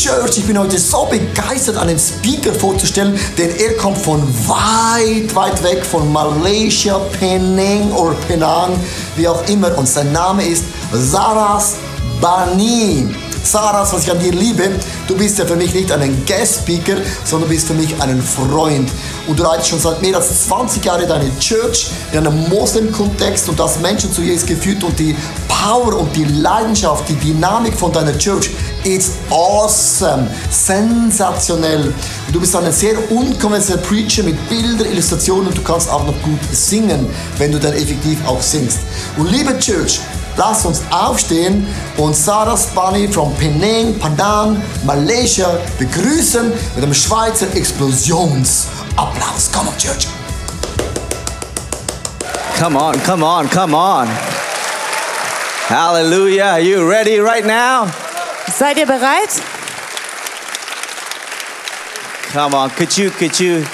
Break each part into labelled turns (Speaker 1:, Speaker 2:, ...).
Speaker 1: Church, ich bin heute so begeistert, einen Speaker vorzustellen, denn er kommt von weit, weit weg, von Malaysia, Penang oder Penang, wie auch immer. Und sein Name ist Saras Bani. Saras, was ich an dir liebe, du bist ja für mich nicht ein Guest-Speaker, sondern du bist für mich ein Freund. Und du leitest schon seit mehr als 20 Jahren deine Church in einem Moslem-Kontext und hast Menschen zu Jesus geführt und die Power und die Leidenschaft, die Dynamik von deiner Church ist awesome, sensationell. Und du bist ein sehr unkonventioneller Preacher mit Bildern, Illustrationen und du kannst auch noch gut singen, wenn du dann effektiv auch singst. Und liebe Church, Lass uns aufstehen und Sarah Spani from Penang, Padang, Malaysia begrüßen mit einem Schweizer Explosionsapplaus. Come on, Church.
Speaker 2: Come on, come on, come on. Hallelujah. Are you ready right now?
Speaker 3: Seid ihr bereit?
Speaker 2: Come on. Could you could you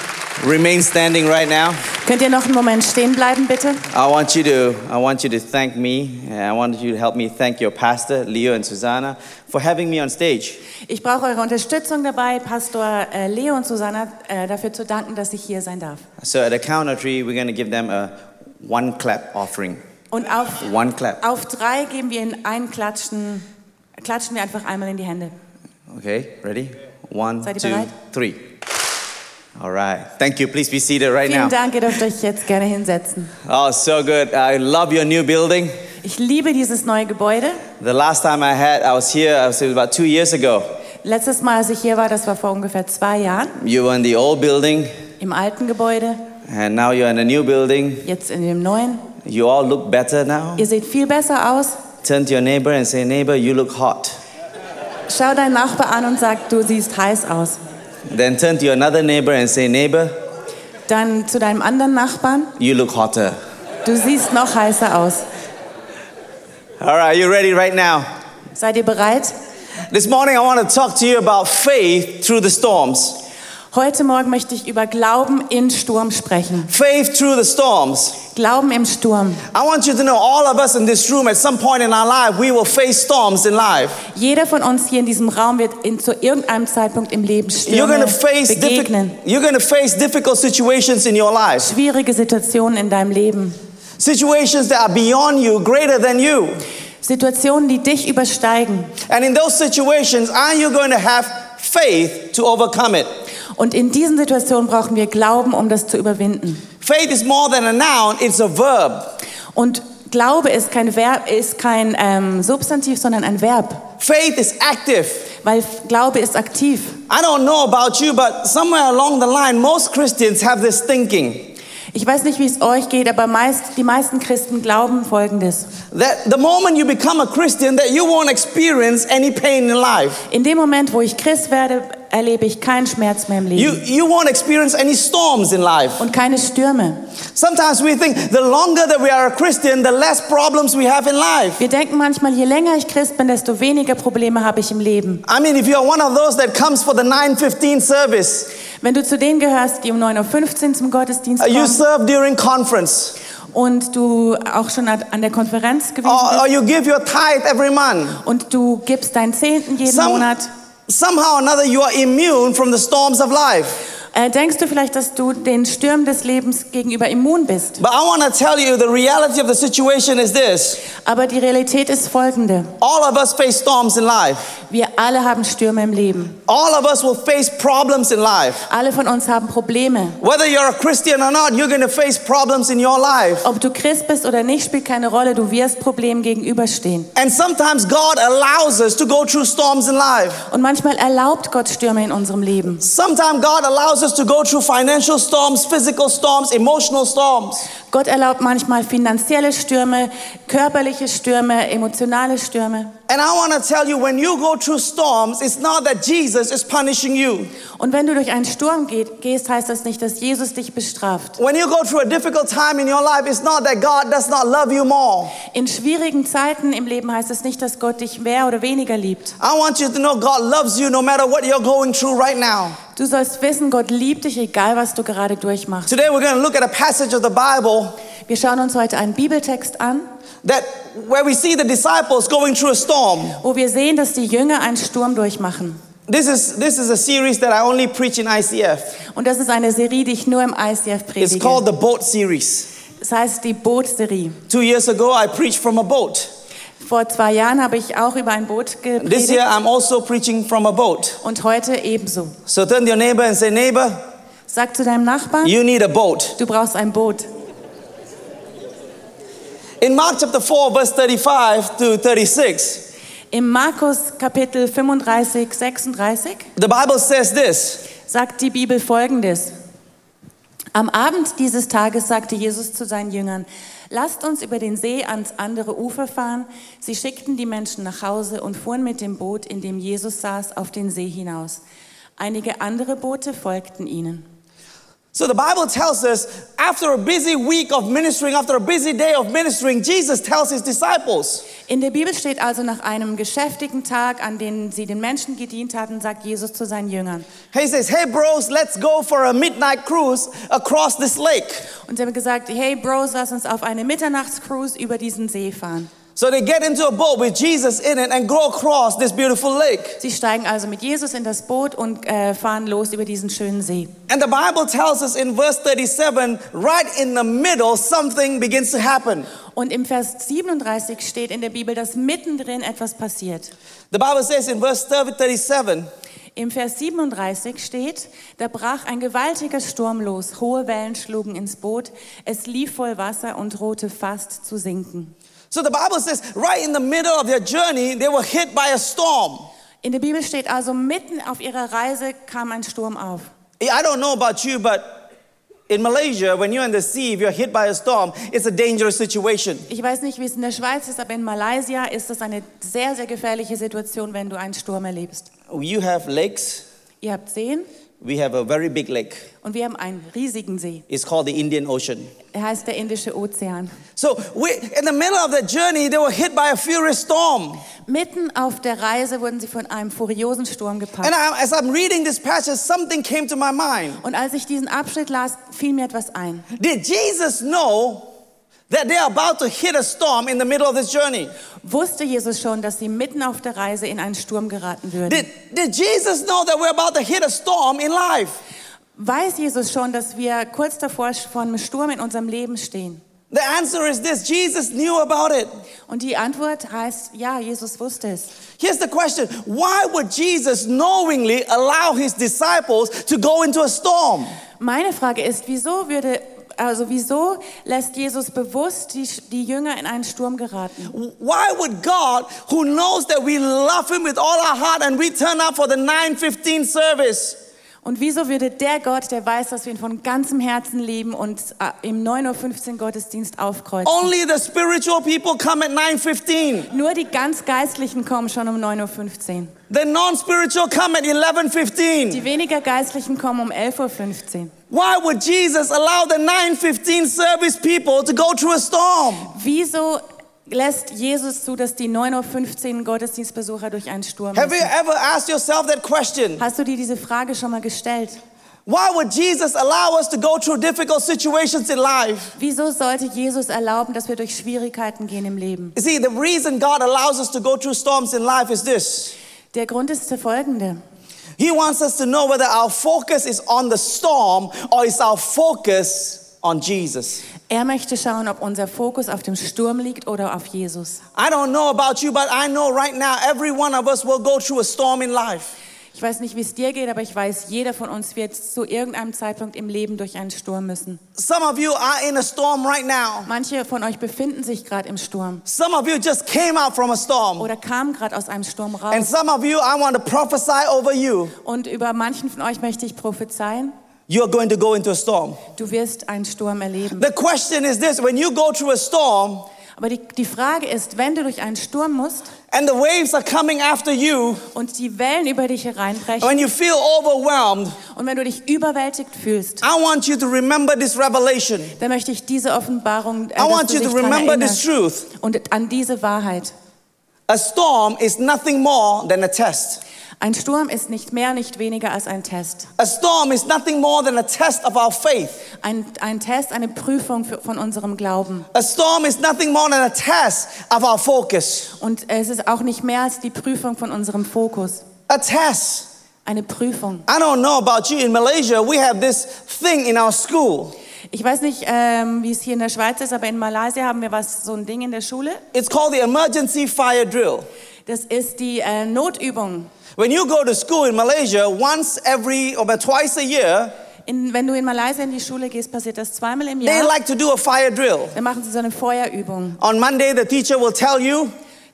Speaker 2: remain standing right now?
Speaker 3: Könnt ihr noch einen Moment stehen bleiben, bitte?
Speaker 2: I want you to I want you to thank me I want you to help me thank your pastor Leo and Susanna for having me on stage.
Speaker 3: Ich brauche eure Unterstützung dabei, Pastor äh, Leo und Susanna, äh, dafür zu danken, dass ich hier sein darf.
Speaker 2: So at the count of three, we're going to give them a one clap offering.
Speaker 3: Und auf,
Speaker 2: One clap.
Speaker 3: auf drei geben wir ihnen ein Klatschen, klatschen wir einfach einmal in die Hände.
Speaker 2: Okay, ready? One, two,
Speaker 3: bereit?
Speaker 2: three. All right. Thank you. Please be seated right
Speaker 3: Vielen
Speaker 2: now.
Speaker 3: Dank, ihr dürft euch jetzt gerne hinsetzen.
Speaker 2: Oh, so good. I love your new building.
Speaker 3: Ich liebe dieses neue Gebäude.
Speaker 2: The last time I had, I was here, I was it was about two years ago.
Speaker 3: Letztes Mal, als ich hier war, das war vor ungefähr zwei Jahren,
Speaker 2: You were in the old building,
Speaker 3: im alten Gebäude,
Speaker 2: and now you're in a new building.
Speaker 3: jetzt in dem neuen.
Speaker 2: You all look better now.
Speaker 3: Ihr seht viel besser aus.
Speaker 2: Turn to your neighbor and say, Neighbor, you look hot.
Speaker 3: Schau deinen Nachbar an und sag, du siehst heiß aus.
Speaker 2: Then turn to another neighbor and say, Neighbor,
Speaker 3: Dann zu deinem anderen Nachbarn,
Speaker 2: you look hotter.
Speaker 3: du siehst noch heißer aus.
Speaker 2: All right, you ready right now?
Speaker 3: Seid ihr bereit?
Speaker 2: This morning, I want to talk to you about faith through the storms.
Speaker 3: Heute Morgen möchte ich über Glauben in Sturm sprechen.
Speaker 2: Faith through the storms.
Speaker 3: Glauben im Sturm.
Speaker 2: I want you to know all of us in this room, at some point in our life, we will face storms in life.
Speaker 3: Jeder von uns hier in diesem Raum wird in, zu irgendeinem Zeitpunkt im Leben
Speaker 2: You're
Speaker 3: Stürme
Speaker 2: going to face
Speaker 3: begegnen.
Speaker 2: you're going to face difficult situations in your life.
Speaker 3: Schwierige Situationen in deinem Leben.
Speaker 2: Situations that are beyond you, greater than you.
Speaker 3: Situationen, die dich übersteigen.
Speaker 2: And in those situations, are you going to have faith to overcome it?
Speaker 3: Und in diesen Situationen brauchen wir Glauben, um das zu überwinden.
Speaker 2: Faith is more than a noun, it's a verb.
Speaker 3: Und Glaube ist kein, Verb, ist kein ähm, Substantiv, sondern ein Verb.
Speaker 2: Faith is active.
Speaker 3: Weil Glaube ist aktiv.
Speaker 2: I don't know about you, but somewhere along the line, most Christians have this thinking
Speaker 3: Ich weiß nicht, wie es euch geht, aber meist, die meisten Christen glauben Folgendes.
Speaker 2: that the moment you become a Christian, that you won't experience any pain in life.
Speaker 3: In dem Moment, wo ich Christ werde, erlebe ich keinen Schmerz mehr im
Speaker 2: You,
Speaker 3: Leben
Speaker 2: you won't experience any storms in life.
Speaker 3: und keine Stürme.
Speaker 2: Sometimes we think the longer that we are a Christian, the less problems we have in life.
Speaker 3: Wir denken manchmal, je länger ich Christ bin, desto weniger Probleme habe ich im Leben.
Speaker 2: I mean, if you're one of those that comes for the 915 service,
Speaker 3: Wenn du zu denen gehörst, die um 9.15 Uhr zum Gottesdienst
Speaker 2: uh, you
Speaker 3: kommen
Speaker 2: serve during conference,
Speaker 3: und du auch schon an der Konferenz gewesen
Speaker 2: or, or
Speaker 3: bist
Speaker 2: you give your tithe every month,
Speaker 3: und du gibst deinen Zehnten jeden
Speaker 2: Some-
Speaker 3: Monat,
Speaker 2: somehow or another you are immune from the storms of life.
Speaker 3: Äh, denkst du vielleicht, dass du den Stürmen des Lebens gegenüber immun bist.
Speaker 2: But I want to tell you the reality of the situation is this
Speaker 3: Aber die Realität ist folgende.
Speaker 2: all of us face storms in life,
Speaker 3: Wir alle haben Stürme im Leben.
Speaker 2: all of us will face problems in life.
Speaker 3: Alle von uns haben Probleme.
Speaker 2: Whether you're a Christian or not, you're going to face problems in your life.
Speaker 3: Ob du Christ bist oder nicht, spielt keine Rolle. Du wirst Problemen gegenüberstehen.
Speaker 2: And sometimes God allows us to go through storms in life.
Speaker 3: Und manchmal erlaubt Gott Stürme in unserem Leben.
Speaker 2: Sometimes God allows us to go through financial storms, physical storms, emotional storms.
Speaker 3: Gott erlaubt manchmal finanzielle Stürme, körperliche Stürme, emotionale Stürme.
Speaker 2: And I want to tell you, when you go through storms, it's not that Jesus is punishing you.
Speaker 3: Und wenn du durch einen Sturm geht, gehst, heißt das nicht, dass Jesus dich bestraft.
Speaker 2: When you go through a difficult time in your life, it's not that God does not love you more.
Speaker 3: In schwierigen Zeiten im Leben heißt es nicht, dass Gott dich mehr oder weniger liebt.
Speaker 2: I want you to know God loves you no matter what you're going through right now.
Speaker 3: Du sollst wissen, Gott liebt dich, egal was du gerade durchmachst.
Speaker 2: Today we're going to look at a passage of the Bible
Speaker 3: Wir schauen uns heute einen Bibeltext an,
Speaker 2: that where we see the disciples going through a storm.
Speaker 3: wo wir sehen, dass die Jünger einen Sturm durchmachen.
Speaker 2: This is this is a series that I only preach in ICF.
Speaker 3: Und das ist eine Serie, die ich nur im ICF
Speaker 2: It's called
Speaker 3: predige.
Speaker 2: the Boat Series.
Speaker 3: Das heißt die Bootserie.
Speaker 2: Two years ago, I preached from a boat.
Speaker 3: Vor zwei Jahren habe ich auch über ein Boot
Speaker 2: This
Speaker 3: gepredigt
Speaker 2: year, I'm also preaching from a boat.
Speaker 3: und heute ebenso.
Speaker 2: So turn to your neighbor and say, neighbor,
Speaker 3: Sag zu deinem Nachbarn,
Speaker 2: you need a boat.
Speaker 3: du brauchst ein Boot.
Speaker 2: In Mark chapter 4, verse 35 to 36,
Speaker 3: Im Markus Kapitel 35, 36
Speaker 2: the Bible says this.
Speaker 3: sagt die Bibel folgendes. Am Abend dieses Tages sagte Jesus zu seinen Jüngern, lasst uns über den See ans andere Ufer fahren. Sie schickten die Menschen nach Hause und fuhren mit dem Boot, in dem Jesus saß, auf den See hinaus. Einige andere Boote folgten ihnen.
Speaker 2: So the Bible tells us after a busy week of ministering, after a busy day of ministering, Jesus tells his disciples,
Speaker 3: In der Bibel steht also nach einem geschäftigen Tag, an dem sie den Menschen gedient hatten, sagt Jesus zu seinen Jüngern.
Speaker 2: he says, Hey bros, let's go for a midnight cruise across this lake.
Speaker 3: Und sie haben gesagt, hey Bros, lass uns auf eine Mitternachtscruise über diesen See fahren.
Speaker 2: So they get into a boat with Jesus in it and go across this beautiful lake.
Speaker 3: Sie steigen also mit Jesus in das Boot und äh, fahren los über diesen schönen See.
Speaker 2: And the Bible tells us in verse 37, right in the middle, something begins to happen.
Speaker 3: Und im Vers 37 steht in der Bibel, dass mittendrin etwas passiert.
Speaker 2: The Bible says in verse 37,
Speaker 3: Im Vers 37 steht, da brach ein gewaltiger Sturm los, hohe Wellen schlugen ins Boot, es lief voll Wasser und drohte fast zu sinken.
Speaker 2: So the Bible says, right in the middle of their journey, they were hit by a storm.
Speaker 3: In der Bibel steht also, mitten auf ihrer Reise kam ein Sturm auf.
Speaker 2: I don't know about you, but in Malaysia, when you're in the sea, if you're hit by a storm, it's a dangerous situation.
Speaker 3: Ich weiß nicht, wie es in der Schweiz ist, aber in Malaysia ist das eine sehr, sehr gefährliche Situation, wenn du einen Sturm erlebst.
Speaker 2: You have lakes,
Speaker 3: Ihr habt Seen
Speaker 2: we have a very big lake.
Speaker 3: und wir haben einen riesigen See.
Speaker 2: It's called the Indian Ocean.
Speaker 3: Er heißt der Indische Ozean.
Speaker 2: So we, in the middle of the journey, they were hit by a furious storm.
Speaker 3: Mitten auf der Reise wurden sie von einem furiosen Sturm gepackt.
Speaker 2: And I, as I'm reading this passage, something came to my mind.
Speaker 3: Und als ich diesen Abschnitt las, fiel mir etwas ein.
Speaker 2: Did Jesus know that they're about to hit a storm in the middle of this journey?
Speaker 3: Wusste Jesus schon, dass sie mitten auf der Reise in einen Sturm geraten würden?
Speaker 2: Did, did Jesus know that we're about to hit a storm in life?
Speaker 3: Weiß Jesus schon, dass wir kurz davor vor einem Sturm in unserem Leben stehen?
Speaker 2: The answer is this Jesus knew about it.
Speaker 3: Und die Antwort heißt, ja, Jesus wusste es.
Speaker 2: Here's the question Why would Jesus knowingly allow his disciples to go into a storm?
Speaker 3: Meine Frage ist, wieso würde, also wieso lässt Jesus bewusst die, die Jünger in einen Sturm geraten?
Speaker 2: Why would God, who knows that we love him with all our heart and we turn up for the 915 service,
Speaker 3: Und wieso würde der Gott, der weiß, dass wir ihn von ganzem Herzen lieben und äh, im 9.15 Uhr Gottesdienst aufkreuzen?
Speaker 2: only the spiritual people come at 915.
Speaker 3: Nur die ganz Geistlichen kommen schon um 9.15 Uhr.
Speaker 2: The non-spiritual come at 11:15.
Speaker 3: Die weniger Geistlichen kommen um 11.15 Uhr.
Speaker 2: Why would Jesus allow the 9:15 service people to go through a storm?
Speaker 3: Wieso lässt Jesus zu, dass die 9.15 Uhr Gottesdienstbesucher durch einen Sturm
Speaker 2: Have you
Speaker 3: müssen?
Speaker 2: ever asked yourself that question?
Speaker 3: Hast du dir diese Frage schon mal gestellt?
Speaker 2: Why would Jesus allow us to go through difficult situations in life?
Speaker 3: Wieso sollte Jesus erlauben, dass wir durch Schwierigkeiten gehen im Leben?
Speaker 2: See, the reason God allows us to go through storms in life is this.
Speaker 3: Der Grund ist der folgende.
Speaker 2: He wants us to know whether our focus is on the storm or is our focus on Jesus.
Speaker 3: Er möchte schauen, ob unser Fokus auf dem Sturm liegt oder auf Jesus.
Speaker 2: I don't know about you, but I know right now every one of us will go through a storm in life.
Speaker 3: Ich weiß nicht, wie es dir geht, aber ich weiß, jeder von uns wird zu irgendeinem Zeitpunkt im Leben durch einen Sturm müssen.
Speaker 2: Some of you are in a storm right now.
Speaker 3: Manche von euch befinden sich gerade im Sturm
Speaker 2: Some of you just came out from a storm.
Speaker 3: oder kamen gerade aus einem Sturm
Speaker 2: And
Speaker 3: raus.
Speaker 2: some of you, I want to prophesy over you.
Speaker 3: Und über manchen von euch möchte ich prophezeien,
Speaker 2: You're going to go into a storm.
Speaker 3: du wirst einen Sturm erleben.
Speaker 2: The question is this when you go through a storm
Speaker 3: Aber die, die Frage ist, wenn du durch einen Sturm musst
Speaker 2: and the waves are coming after you,
Speaker 3: und die Wellen über dich hereinbrechen
Speaker 2: when you feel overwhelmed,
Speaker 3: und wenn du dich überwältigt fühlst,
Speaker 2: I want you to remember this revelation.
Speaker 3: dann möchte ich diese Offenbarung, äh,
Speaker 2: I want you to remember this truth.
Speaker 3: und an diese Wahrheit.
Speaker 2: A storm is nothing more than a test.
Speaker 3: Ein Sturm ist nicht mehr, nicht weniger als ein Test.
Speaker 2: A storm is nothing more than a test of our faith.
Speaker 3: Ein, ein Test, eine Prüfung für, von unserem Glauben.
Speaker 2: A storm is nothing more than a test of our focus.
Speaker 3: Und es ist auch nicht mehr als die Prüfung von unserem Fokus.
Speaker 2: A test.
Speaker 3: Eine Prüfung.
Speaker 2: I don't know about you. In Malaysia, we have this thing in our school.
Speaker 3: Ich weiß nicht, ähm, wie es hier in der Schweiz ist, aber in Malaysia haben wir was, so ein Ding in der Schule.
Speaker 2: It's called the emergency fire drill.
Speaker 3: Das ist die äh, Notübung.
Speaker 2: When you go to school in Malaysia, once every or twice a year,
Speaker 3: In, wenn du in Malaysia in die Schule gehst, passiert das zweimal im
Speaker 2: they
Speaker 3: Jahr.
Speaker 2: like to do a fire drill.
Speaker 3: Dann machen sie so eine Feuerübung.
Speaker 2: On Monday, the teacher will tell you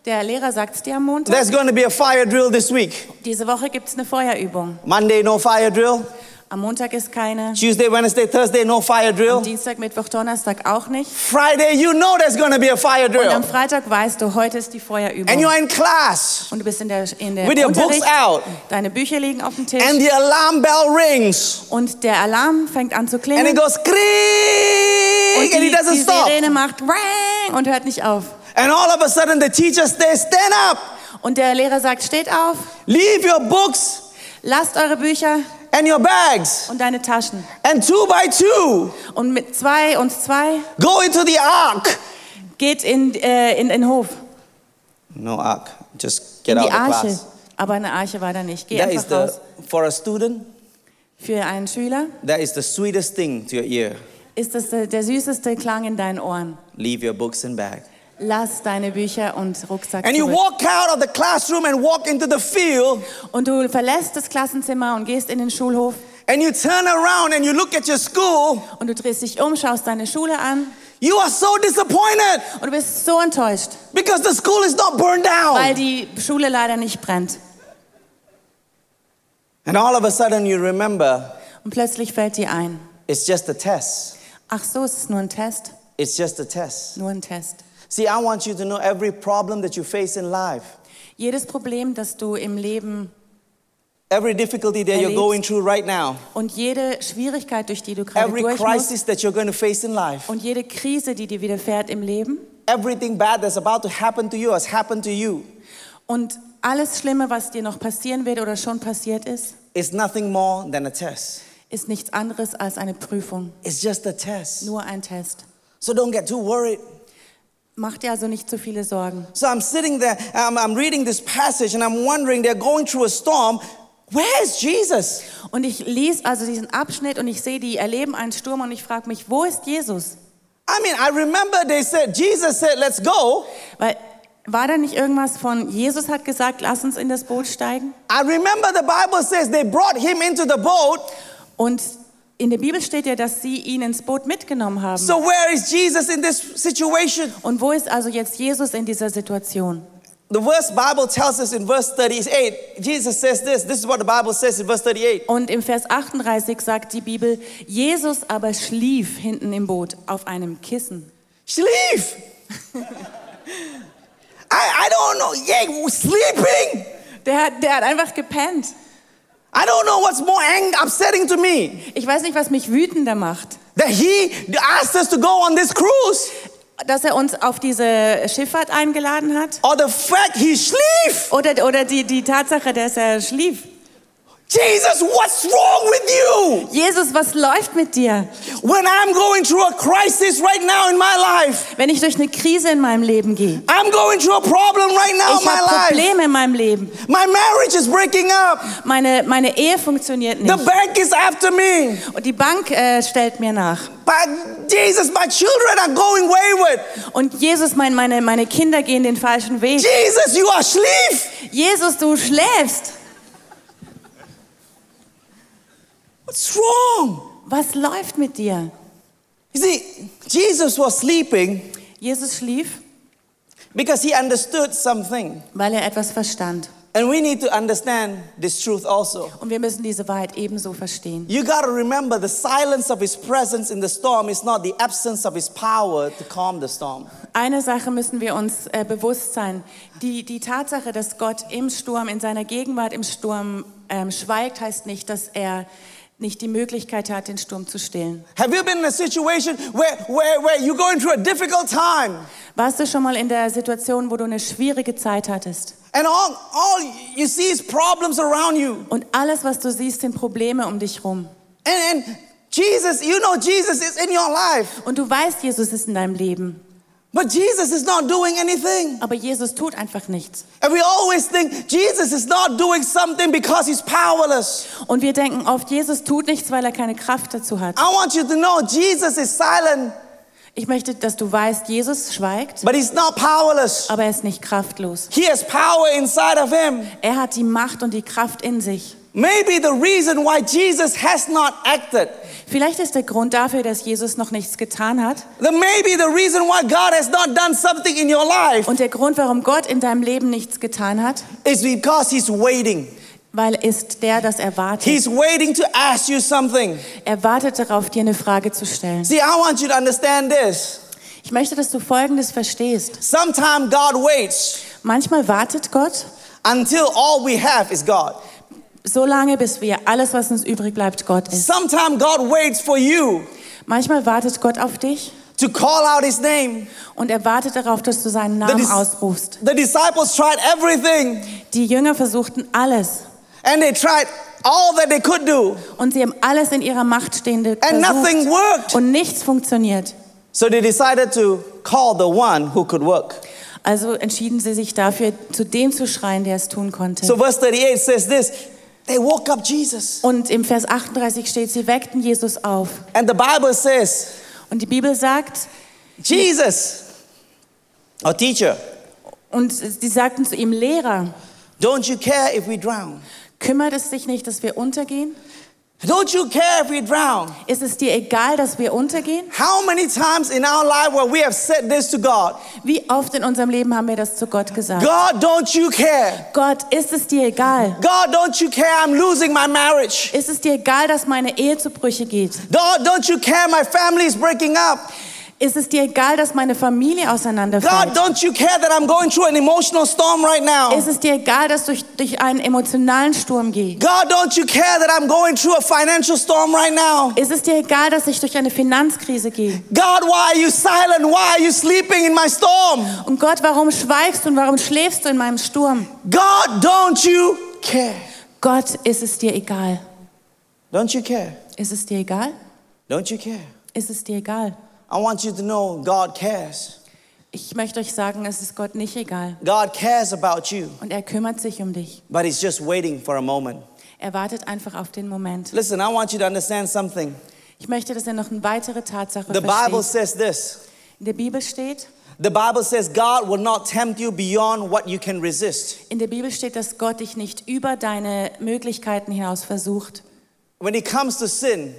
Speaker 3: Der Lehrer sagt es dir am Montag.
Speaker 2: there's going to be a fire drill this week.
Speaker 3: Diese Woche gibt es eine Feuerübung.
Speaker 2: Monday, no fire drill.
Speaker 3: Am Montag ist keine.
Speaker 2: Tuesday, Wednesday, Thursday, no fire drill.
Speaker 3: Dienstag, Mittwoch, Donnerstag auch nicht.
Speaker 2: Friday, you know there's to be a fire
Speaker 3: Und am
Speaker 2: drill.
Speaker 3: Freitag weißt du, heute ist die
Speaker 2: And
Speaker 3: Feuerübung.
Speaker 2: you're in class
Speaker 3: Und du bist in der, in der
Speaker 2: with your books out,
Speaker 3: Deine Bücher liegen auf dem Tisch.
Speaker 2: and the alarm bell rings,
Speaker 3: Und der Alarm fängt an zu
Speaker 2: and
Speaker 3: klingeln.
Speaker 2: it goes
Speaker 3: Und
Speaker 2: kring, and
Speaker 3: die,
Speaker 2: it doesn't
Speaker 3: die
Speaker 2: stop.
Speaker 3: Sirene macht Rang und hört nicht auf.
Speaker 2: And all of a sudden, the teacher says, Stand up,
Speaker 3: Und der Lehrer sagt, steht auf,
Speaker 2: leave your books
Speaker 3: lasst eure Bücher
Speaker 2: and your bags,
Speaker 3: und deine Taschen.
Speaker 2: and two by two,
Speaker 3: Und mit zwei und zwei
Speaker 2: go into the ark.
Speaker 3: geht in, äh, in den Hof,
Speaker 2: No ark, just get
Speaker 3: in
Speaker 2: out the
Speaker 3: Arche.
Speaker 2: class.
Speaker 3: Aber eine Arche war da nicht. Geh
Speaker 2: That is
Speaker 3: einfach
Speaker 2: the,
Speaker 3: raus.
Speaker 2: for a student,
Speaker 3: Für einen Schüler
Speaker 2: that is the sweetest thing to your ear.
Speaker 3: ist das der, der süßeste Klang in deinen Ohren.
Speaker 2: Leave your books and bag.
Speaker 3: Lass deine Bücher und Rucksack
Speaker 2: And you
Speaker 3: zurück.
Speaker 2: walk out of the classroom and walk into the field,
Speaker 3: Und du verlässt das Klassenzimmer und gehst in den Schulhof
Speaker 2: and you turn around and you look at your school.
Speaker 3: und du drehst dich um, schaust deine Schule an
Speaker 2: You are so disappointed
Speaker 3: und du bist so enttäuscht,
Speaker 2: because the school is not burned
Speaker 3: weil
Speaker 2: down.
Speaker 3: die Schule leider nicht brennt.
Speaker 2: And all of a sudden, you remember
Speaker 3: Und plötzlich fällt dir ein,
Speaker 2: it's just a test.
Speaker 3: ach so, es ist nur ein Test,
Speaker 2: It's just a test.
Speaker 3: nur ein Test.
Speaker 2: See, I want you to know every problem that you face in life,
Speaker 3: Jedes Problem, das du im Leben
Speaker 2: every difficulty that you're going through right now,
Speaker 3: und jede Schwierigkeit, durch die du gerade
Speaker 2: every
Speaker 3: durch musst
Speaker 2: crisis that you're going to face in life,
Speaker 3: und jede Krise, die dir widerfährt im Leben
Speaker 2: everything bad that's about to happen to you has happened to you.
Speaker 3: und alles Schlimme, was dir noch passieren wird oder schon passiert ist,
Speaker 2: It's nothing more than a test.
Speaker 3: ist nichts anderes als eine Prüfung,
Speaker 2: It's just a test.
Speaker 3: nur ein Test.
Speaker 2: So don't get too worried.
Speaker 3: Mach dir also nicht zu viele Sorgen.
Speaker 2: So I'm sitting there, I'm, I'm reading this passage, and I'm wondering, they're going through a storm. Where is Jesus?
Speaker 3: Und ich lese also diesen Abschnitt und ich sehe, die erleben einen Sturm und ich frage mich, wo ist Jesus?
Speaker 2: I mean, I remember they said, Jesus said, let's go.
Speaker 3: Weil war da nicht irgendwas von Jesus hat gesagt, lass uns in das Boot steigen?
Speaker 2: I remember the Bible says they brought him into the boat.
Speaker 3: Und in der Bibel steht ja, dass sie ihn ins Boot mitgenommen haben.
Speaker 2: So where is Jesus in this situation?
Speaker 3: Und wo ist also jetzt Jesus in dieser Situation?
Speaker 2: The verse Bible tells us in verse 38, Jesus says this. This is what the Bible says in verse 38.
Speaker 3: Und im Vers 38 sagt die Bibel, Jesus aber schlief hinten im Boot auf einem Kissen.
Speaker 2: Schlief. I, I don't know. Yeah, sleeping.
Speaker 3: Der hat, der hat einfach gepennt.
Speaker 2: I don't know what's more upsetting to me.
Speaker 3: Ich weiß nicht, was mich wütender macht.
Speaker 2: That he asked us to go on this cruise.
Speaker 3: Dass er uns auf diese Schifffahrt eingeladen hat
Speaker 2: Or the fact he schlief.
Speaker 3: oder, oder die, die Tatsache, dass er schlief.
Speaker 2: Jesus, what's wrong with you?
Speaker 3: Jesus, was läuft mit dir?
Speaker 2: When I'm going through a crisis right now in my life,
Speaker 3: Wenn ich durch eine Krise in meinem Leben gehe.
Speaker 2: I'm going through a problem right now in my life.
Speaker 3: Probleme in memeinem Leben.
Speaker 2: My marriage is breaking up.
Speaker 3: Meine, meine Ehe funktioniert
Speaker 2: The
Speaker 3: nicht.
Speaker 2: bank is after me.
Speaker 3: Und die Bank äh, stellt mir nach.
Speaker 2: But Jesus, my children are going wayward.
Speaker 3: Und Jesus, mein, meine, meine Kinder gehen den falschen Weg.
Speaker 2: Jesus, you are asleep.
Speaker 3: Jesus, du schläfst.
Speaker 2: What's wrong?
Speaker 3: Was läuft mit dir?
Speaker 2: You see, Jesus was sleeping
Speaker 3: Jesus schlief,
Speaker 2: because he understood something.
Speaker 3: weil er etwas verstand.
Speaker 2: And we need to understand this truth also.
Speaker 3: Und wir müssen diese Wahrheit ebenso verstehen.
Speaker 2: You got to remember the silence of his presence in the storm is not the absence of his power to calm the storm.
Speaker 3: Eine Sache müssen wir uns äh, bewusst sein. Die, die Tatsache, dass Gott im Sturm, in seiner Gegenwart im Sturm ähm, schweigt, heißt nicht, dass er nicht die Möglichkeit hat, den Sturm zu stillen.
Speaker 2: Have you been in a situation where, where, where you're going through a difficult time
Speaker 3: Warst du schon mal in der Situation, wo du eine schwierige Zeit hattest?
Speaker 2: and all, all you see is problems around you?
Speaker 3: Und alles, was du siehst, sind Probleme um dich rum.
Speaker 2: And, and Jesus, you know Jesus is in your life,
Speaker 3: Und du weißt, Jesus ist in deinem Leben.
Speaker 2: But Jesus is not doing anything.
Speaker 3: Aber Jesus tut einfach nichts.
Speaker 2: And we always think Jesus is not doing something because he's powerless.
Speaker 3: Und wir denken oft, Jesus tut nichts, weil er keine Kraft dazu hat.
Speaker 2: I want you to know Jesus is silent,
Speaker 3: Ich möchte, dass du weißt, Jesus schweigt,
Speaker 2: but he's not powerless.
Speaker 3: aber er ist nicht kraftlos.
Speaker 2: He has power inside of him.
Speaker 3: Er hat die Macht und die Kraft in sich.
Speaker 2: Maybe the reason why Jesus has not acted,
Speaker 3: Vielleicht ist der Grund dafür, dass Jesus noch nichts getan hat. Und der Grund, warum Gott in deinem Leben nichts getan hat,
Speaker 2: is because he's waiting.
Speaker 3: weil ist der, dass er wartet.
Speaker 2: He's waiting to ask you something.
Speaker 3: Er wartet darauf, dir eine Frage zu stellen.
Speaker 2: See, I want you to understand this.
Speaker 3: Ich möchte, dass du Folgendes verstehst.
Speaker 2: Sometimes God waits
Speaker 3: Manchmal wartet Gott
Speaker 2: until all we have is God.
Speaker 3: So lange, bis wir alles, was uns übrig bleibt, Gott ist.
Speaker 2: Sometimes God waits for you
Speaker 3: Manchmal wartet Gott auf dich
Speaker 2: to call out his name.
Speaker 3: und er wartet darauf, dass du seinen
Speaker 2: The,
Speaker 3: Namen ausrufst.
Speaker 2: the disciples tried everything
Speaker 3: Die Jünger versuchten alles
Speaker 2: and they tried all that they could do,
Speaker 3: und sie haben alles in ihrer Macht Stehende
Speaker 2: and nothing
Speaker 3: versucht
Speaker 2: worked.
Speaker 3: und nichts funktioniert.
Speaker 2: So they decided to call the one who could work.
Speaker 3: Also entschieden sie sich dafür, zu dem zu schreien, der es tun konnte.
Speaker 2: So verse 38 says this they woke up Jesus.
Speaker 3: Und im Vers 38 steht, sie weckten Jesus auf.
Speaker 2: And the Bible says,
Speaker 3: Und die Bibel sagt,
Speaker 2: Jesus, our teacher,
Speaker 3: und sie sagten zu ihm, Lehrer,
Speaker 2: don't you care if we drown?
Speaker 3: kümmert es dich nicht, dass wir untergehen?
Speaker 2: Don't you care if we drown?
Speaker 3: Ist es dir egal, dass wir untergehen?
Speaker 2: How many times in our life where we have said this to God?
Speaker 3: Wie oft in unserem Leben haben wir das zu Gott gesagt?
Speaker 2: God, don't you care?
Speaker 3: Gott, ist es dir egal?
Speaker 2: God, don't you care I'm losing my marriage?
Speaker 3: Ist es dir egal, dass meine Ehe zu Brüche geht?
Speaker 2: God, don't you care my family is breaking up?
Speaker 3: Ist es dir egal, dass meine Familie
Speaker 2: God,
Speaker 3: auseinanderfällt?
Speaker 2: don't you care that I'm going through an emotional storm right now?
Speaker 3: Ist es dir egal, dass du durch, einen emotionalen Sturm gehe?
Speaker 2: God, don't you care that I'm going through a financial storm right now?
Speaker 3: Ist es dir egal, dass ich durch eine Finanzkrise gehe?
Speaker 2: God, why are you silent? Why are you sleeping in my storm?
Speaker 3: Und Gott, warum schweigst du und warum schläfst du in meinem Sturm?
Speaker 2: God, don't you care?
Speaker 3: Gott, ist es dir egal?
Speaker 2: Don't you care?
Speaker 3: Ist es dir egal?
Speaker 2: Don't you care?
Speaker 3: Ist es dir egal?
Speaker 2: I want you to know God cares.
Speaker 3: Ich möchte euch sagen, es ist Gott nicht egal.
Speaker 2: God cares about you,
Speaker 3: Und er kümmert sich um dich.
Speaker 2: but He's just waiting for a moment.
Speaker 3: Er wartet einfach auf den Moment.
Speaker 2: Listen, I want you to understand something.
Speaker 3: Ich möchte, dass ihr noch eine weitere Tatsache
Speaker 2: The Bible
Speaker 3: versteht.
Speaker 2: says this
Speaker 3: In der Bibel steht,
Speaker 2: The Bible says God will not tempt you beyond what you can resist.
Speaker 3: in der Bibel steht, dass Gott dich nicht über deine Möglichkeiten hinaus versucht.
Speaker 2: When it comes to sin,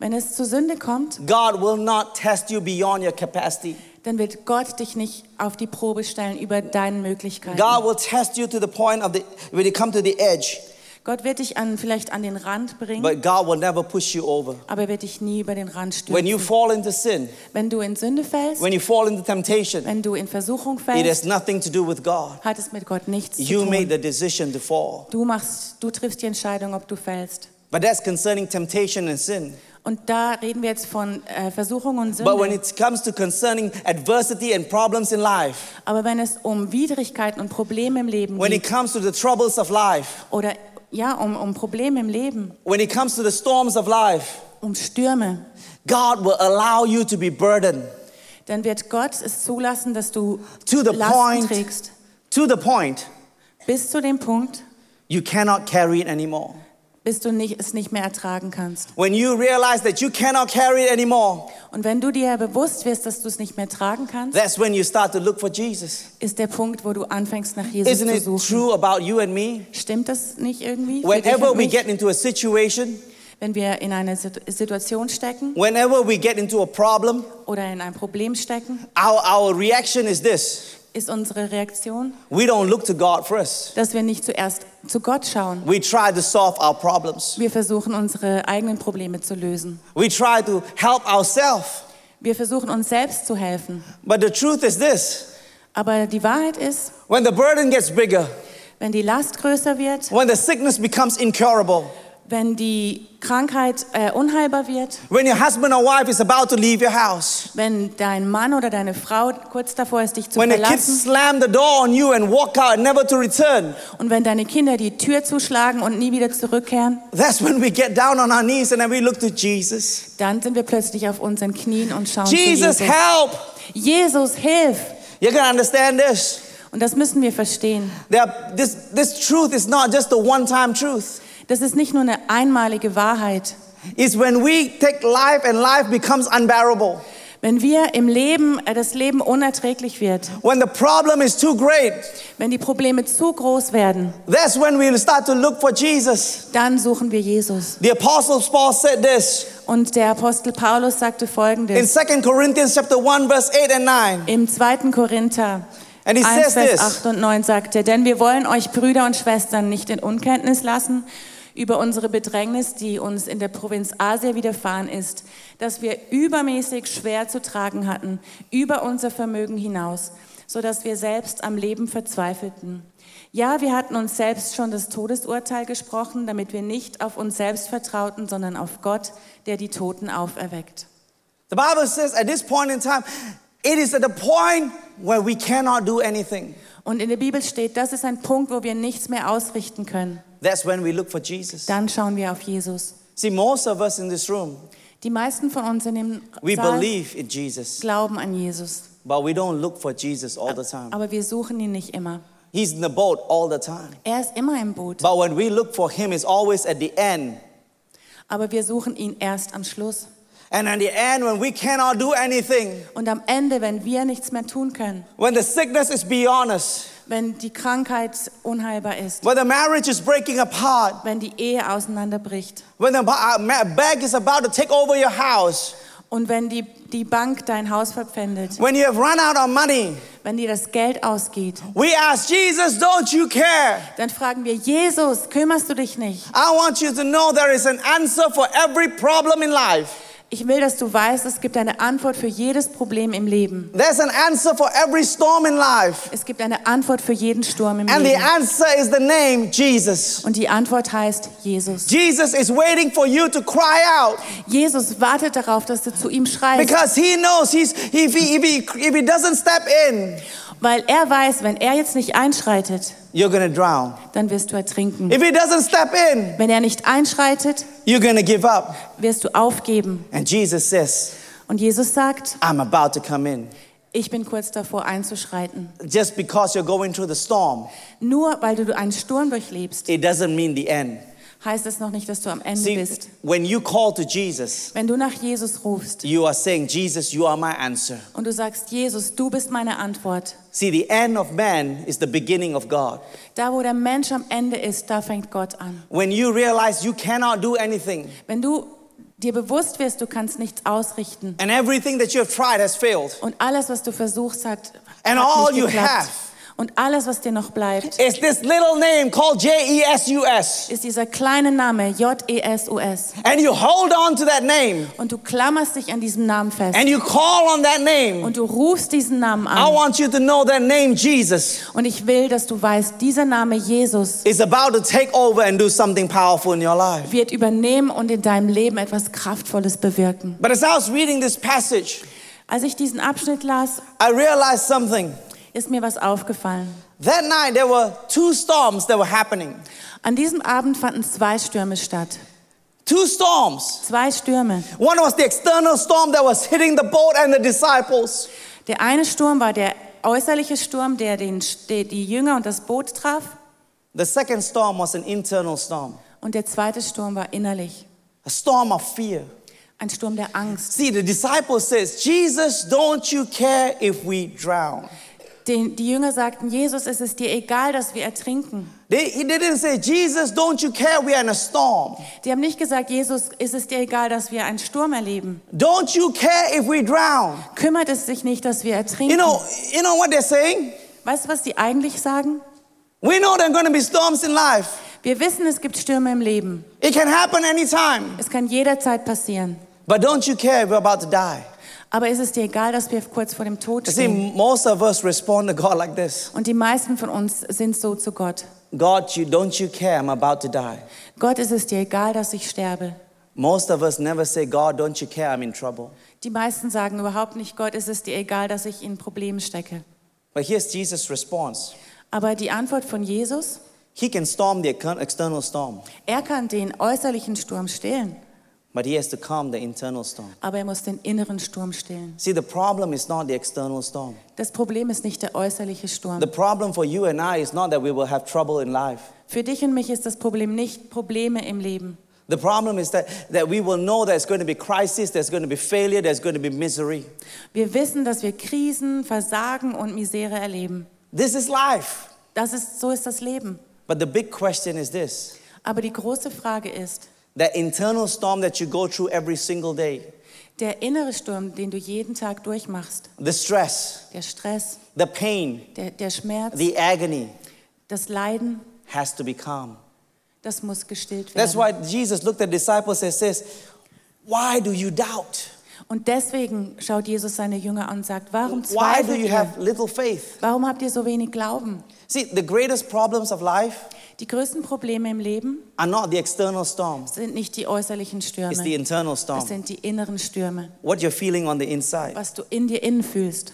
Speaker 3: Wenn es zur Sünde kommt,
Speaker 2: God will not test you beyond your capacity.
Speaker 3: dann wird Gott dich nicht auf die Probe stellen über deinen Möglichkeiten.
Speaker 2: God will test you to the point of the when you come to the edge,
Speaker 3: Gott wird dich an, vielleicht an den Rand bringen,
Speaker 2: but God will never push you over.
Speaker 3: aber er wird dich nie über den Rand
Speaker 2: When you
Speaker 3: stürzen.
Speaker 2: fall into sin,
Speaker 3: Wenn du in Sünde fällst,
Speaker 2: when you fall into temptation,
Speaker 3: wenn du in Versuchung
Speaker 2: it
Speaker 3: fällst,
Speaker 2: has nothing to do with God.
Speaker 3: hat es mit Gott nichts zu
Speaker 2: You made
Speaker 3: tun.
Speaker 2: the decision to fall.
Speaker 3: Du machst, du triffst die Entscheidung, ob du fällst.
Speaker 2: But that's concerning temptation and sin.
Speaker 3: Und da reden wir jetzt von äh, Versuchung und
Speaker 2: But when
Speaker 3: Sünde.
Speaker 2: it comes to concerning adversity and problems in life,
Speaker 3: Aber wenn es um Widrigkeiten und Probleme im Leben
Speaker 2: when it
Speaker 3: geht
Speaker 2: comes to the troubles of life,
Speaker 3: oder ja, um, um Probleme im Leben,
Speaker 2: when it comes to the storms of life,
Speaker 3: um Stürme,
Speaker 2: God will allow you to be burdened
Speaker 3: dann wird Gott es zulassen, dass du
Speaker 2: to the
Speaker 3: Lasten
Speaker 2: point
Speaker 3: trägst,
Speaker 2: to the point
Speaker 3: bis zu dem Punkt,
Speaker 2: you cannot carry it anymore.
Speaker 3: Bis du nicht, es nicht mehr ertragen kannst.
Speaker 2: When you realize that you cannot carry it anymore,
Speaker 3: Und wenn du dir bewusst wirst, dass du es nicht mehr tragen kannst,
Speaker 2: that's when you start to look for Jesus.
Speaker 3: ist der Punkt, wo du anfängst, nach Jesus
Speaker 2: Isn't
Speaker 3: zu
Speaker 2: it
Speaker 3: suchen.
Speaker 2: true about you and me?
Speaker 3: Stimmt das nicht irgendwie? für dich
Speaker 2: Whenever
Speaker 3: und
Speaker 2: we
Speaker 3: mich?
Speaker 2: get into a situation,
Speaker 3: Wenn wir in einer Sit- Situation stecken
Speaker 2: whenever we get into a problem,
Speaker 3: oder in ein Problem stecken,
Speaker 2: our, our reaction is this
Speaker 3: ist unsere Reaktion,
Speaker 2: we don't look to God first.
Speaker 3: dass wir nicht zuerst zu Gott schauen.
Speaker 2: We try to solve our problems,
Speaker 3: Wir versuchen, unsere eigenen Probleme zu lösen.
Speaker 2: we try to help ourselves.
Speaker 3: Wir versuchen, uns selbst zu helfen.
Speaker 2: But the truth is this
Speaker 3: Aber die Wahrheit ist,
Speaker 2: when the burden gets bigger,
Speaker 3: wenn die Last größer wird,
Speaker 2: when the sickness becomes incurable,
Speaker 3: wenn die Krankheit äh, unheilbar wird,
Speaker 2: when your husband or wife is about to leave your house,
Speaker 3: wenn dein Mann oder deine Frau kurz davor ist, dich zu
Speaker 2: when the kids
Speaker 3: verlassen
Speaker 2: slam the door on you and walk out, never to return.
Speaker 3: und wenn deine Kinder die Tür zuschlagen und nie wieder zurückkehren,
Speaker 2: That's when we get down on our knees and then we look to Jesus.
Speaker 3: dann sind wir plötzlich auf unseren Knien und schauen
Speaker 2: Jesus,
Speaker 3: zu Jesus.
Speaker 2: help!
Speaker 3: Jesus, hilf!
Speaker 2: You're gonna understand this.
Speaker 3: Und das müssen wir verstehen.
Speaker 2: That this, this truth is not just a one time truth.
Speaker 3: Das ist nicht nur eine einmalige Wahrheit.
Speaker 2: It's when we take life and life becomes unbearable.
Speaker 3: Wenn wir im Leben, äh, das Leben unerträglich wird,
Speaker 2: When the problem is too great,
Speaker 3: wenn die Probleme zu groß werden,
Speaker 2: that's when we start to look for Jesus.
Speaker 3: dann suchen wir Jesus.
Speaker 2: The apostle Paul said this
Speaker 3: Und der Apostel Paulus sagte
Speaker 2: in
Speaker 3: folgendes
Speaker 2: 2 Corinthians chapter 1 verse 8 and 9.
Speaker 3: im 2. Korinther
Speaker 2: And he
Speaker 3: 1,
Speaker 2: says
Speaker 3: Vers
Speaker 2: this.
Speaker 3: 8 und 9 sagte, denn wir wollen euch Brüder und Schwestern nicht in Unkenntnis lassen über unsere Bedrängnis, die uns in der Provinz Asia widerfahren ist, dass wir übermäßig schwer zu tragen hatten, über unser Vermögen hinaus, so dass wir selbst am Leben verzweifelten. Ja, wir hatten uns selbst schon das Todesurteil gesprochen, damit wir nicht auf uns selbst vertrauten, sondern auf Gott, der die Toten auferweckt.
Speaker 2: The Bible says at this point in time, it is at the point where we cannot do anything.
Speaker 3: Und in der Bibel steht, das ist ein Punkt, wo wir nichts mehr ausrichten können.
Speaker 2: That's when we look for Jesus.
Speaker 3: Dann schauen wir auf Jesus.
Speaker 2: See, most of us in this room,
Speaker 3: Die meisten von uns in dem
Speaker 2: we
Speaker 3: Saal
Speaker 2: believe in Jesus,
Speaker 3: glauben an Jesus,
Speaker 2: but we don't look for Jesus all the time.
Speaker 3: aber wir suchen ihn nicht immer.
Speaker 2: He's in the boat all the time.
Speaker 3: Er ist immer im Boot,
Speaker 2: But when we look for him, it's always at the end.
Speaker 3: aber wir suchen ihn erst am Schluss.
Speaker 2: And at the end, when we cannot do anything,
Speaker 3: Und am Ende, wenn wir nichts mehr tun können,
Speaker 2: when the sickness is beyond us,
Speaker 3: wenn die Krankheit unheilbar ist,
Speaker 2: when the marriage is breaking apart,
Speaker 3: wenn die Ehe auseinanderbricht.
Speaker 2: When the bank is about to take over your house,
Speaker 3: und wenn die, die Bank dein Haus verpfändet,
Speaker 2: when you have run out of money,
Speaker 3: wenn dir das Geld ausgeht,
Speaker 2: we ask Jesus, don't you care?
Speaker 3: dann fragen wir, Jesus, kümmerst du dich nicht?
Speaker 2: I want you to know there is an answer for every problem in life.
Speaker 3: Ich will, dass du weißt, es gibt eine Antwort für jedes Problem im Leben.
Speaker 2: There's an answer for every storm in life.
Speaker 3: Es gibt eine Antwort für jeden Sturm im
Speaker 2: And the
Speaker 3: Leben.
Speaker 2: answer is the name Jesus.
Speaker 3: Und die Antwort heißt Jesus.
Speaker 2: Jesus is waiting for you to cry out
Speaker 3: Jesus wartet darauf, dass du zu ihm schreist,
Speaker 2: because he knows he's, if, he, if, he, if he doesn't step in,
Speaker 3: weil er weiß, wenn er jetzt nicht einschreitet,
Speaker 2: you're to drown.
Speaker 3: dann wirst du ertrinken.
Speaker 2: If he doesn't step in,
Speaker 3: Wenn er nicht einschreitet,
Speaker 2: you're to give up.
Speaker 3: wirst du aufgeben.
Speaker 2: And Jesus says,
Speaker 3: Und Jesus sagt,
Speaker 2: I'm about to come in.
Speaker 3: ich bin kurz davor einzuschreiten.
Speaker 2: Just because you're going through the storm,
Speaker 3: Nur weil du einen Sturm durchlebst,
Speaker 2: it doesn't mean the end.
Speaker 3: Heißt es noch nicht, dass du am Ende
Speaker 2: See,
Speaker 3: bist.
Speaker 2: when you call to Jesus,
Speaker 3: Wenn du nach Jesus rufst
Speaker 2: you are saying, Jesus, you are my answer.
Speaker 3: und du sagst, Jesus, du bist meine Antwort.
Speaker 2: See, the end of man is the beginning of God.
Speaker 3: Da, wo der Mensch am Ende ist, da fängt Gott an.
Speaker 2: When you realize you cannot do anything
Speaker 3: Wenn du dir bewusst wirst, du kannst nichts ausrichten
Speaker 2: and everything that you have tried has failed,
Speaker 3: und alles, was du versuchst, hat,
Speaker 2: And
Speaker 3: hat
Speaker 2: all
Speaker 3: nicht
Speaker 2: you
Speaker 3: geklappt.
Speaker 2: have
Speaker 3: Und alles, was dir noch bleibt,
Speaker 2: it's this little name called J E S U S.
Speaker 3: ist dieser kleine Name J-E-S-U-S.
Speaker 2: And you hold on to that name
Speaker 3: Und du klammerst dich an diesem Namen fest.
Speaker 2: and you call on that name.
Speaker 3: Und du rufst diesen Namen
Speaker 2: I
Speaker 3: an.
Speaker 2: want you to know that name, Jesus,
Speaker 3: Und ich will, dass du weißt, dieser Name Jesus
Speaker 2: is about to take over and do something powerful in your life.
Speaker 3: wird übernehmen und in deinem Leben etwas Kraftvolles bewirken.
Speaker 2: But as I was reading this passage,
Speaker 3: Als ich diesen Abschnitt las,
Speaker 2: I realized something.
Speaker 3: Ist mir was aufgefallen.
Speaker 2: That night, there were two storms that were happening.
Speaker 3: An diesem Abend fanden zwei Stürme statt.
Speaker 2: Two storms.
Speaker 3: Zwei Stürme.
Speaker 2: One was the external storm that was hitting the boat and the disciples.
Speaker 3: Der eine Sturm war der äußerliche Sturm, der den, der die Jünger und das Boot traf.
Speaker 2: The second storm was an internal storm,
Speaker 3: Und der zweite Sturm war innerlich.
Speaker 2: a storm of fear.
Speaker 3: Ein Sturm der Angst.
Speaker 2: See, the disciples says, Jesus, don't you care if we drown?
Speaker 3: Den, die Jünger sagten, Jesus, es ist dir egal, dass wir ertrinken.
Speaker 2: They, he didn't say, Jesus, don't you care we are in a storm?
Speaker 3: Die haben nicht gesagt, Jesus, ist es dir egal, dass wir einen Sturm erleben.
Speaker 2: Don't you care if we drown?
Speaker 3: Kümmert es sich nicht, dass wir ertrinken.
Speaker 2: You know, you know what they're saying?
Speaker 3: weißt du, was sie eigentlich sagen?
Speaker 2: We know there are going to be storms in life.
Speaker 3: Wir wissen, es gibt Stürme im Leben.
Speaker 2: It can happen anytime.
Speaker 3: Es kann jederzeit passieren.
Speaker 2: But don't you care if we're about to die?
Speaker 3: Aber ist es dir egal, dass wir kurz vor dem Tod
Speaker 2: see,
Speaker 3: stehen?
Speaker 2: most of us respond to God like this.
Speaker 3: Und die meisten von uns sind so zu Gott.
Speaker 2: God, you, don't you care? I'm about to die.
Speaker 3: Gott ist es dir egal, dass ich sterbe.
Speaker 2: Most of us never say, God, don't you care? I'm in trouble.
Speaker 3: Die meisten sagen überhaupt nicht, Gott ist es dir egal, dass ich in Problemen stecke.
Speaker 2: But here's Jesus' response
Speaker 3: Aber die Antwort von Jesus,
Speaker 2: He can storm the external storm,
Speaker 3: er kann den äußerlichen Sturm stillen,
Speaker 2: but He has to calm the internal storm.
Speaker 3: aber er muss den inneren Sturm stillen.
Speaker 2: See, the problem is not the external storm.
Speaker 3: Das Problem ist nicht der äußerliche Sturm.
Speaker 2: The problem for you and I is not that we will have trouble in life.
Speaker 3: Für dich und mich ist das Problem nicht Probleme im Leben.
Speaker 2: The problem is that, that we will know there's going to be crisis, there's going to be failure, there's going to be misery.
Speaker 3: Wir wissen, dass wir Krisen, Versagen und Misere erleben.
Speaker 2: This is life.
Speaker 3: Das ist, so ist das Leben.
Speaker 2: But the big question is this
Speaker 3: Aber die große Frage ist,
Speaker 2: that internal storm that you go through every single day,
Speaker 3: der innere Sturm, den du jeden Tag durchmachst,
Speaker 2: the stress,
Speaker 3: der Stress,
Speaker 2: the pain,
Speaker 3: der, der Schmerz,
Speaker 2: the agony.
Speaker 3: Das Leiden,
Speaker 2: has to be calm.
Speaker 3: das muss gestillt werden.
Speaker 2: That's why Jesus looked at the disciples and says, Why do you doubt?
Speaker 3: Und deswegen schaut Jesus seine Jünger an und sagt, warum
Speaker 2: Why do
Speaker 3: zweifelt
Speaker 2: you have
Speaker 3: ihr?
Speaker 2: little faith?
Speaker 3: Warum habt ihr so wenig Glauben?
Speaker 2: See, the greatest problems of life
Speaker 3: Die größten Probleme im Leben
Speaker 2: are not the external storm,
Speaker 3: sind nicht die äußerlichen Stürme,
Speaker 2: it's the internal
Speaker 3: es
Speaker 2: storm.
Speaker 3: sind die inneren Stürme,
Speaker 2: What you're feeling on the inside.
Speaker 3: was du in dir innen fühlst.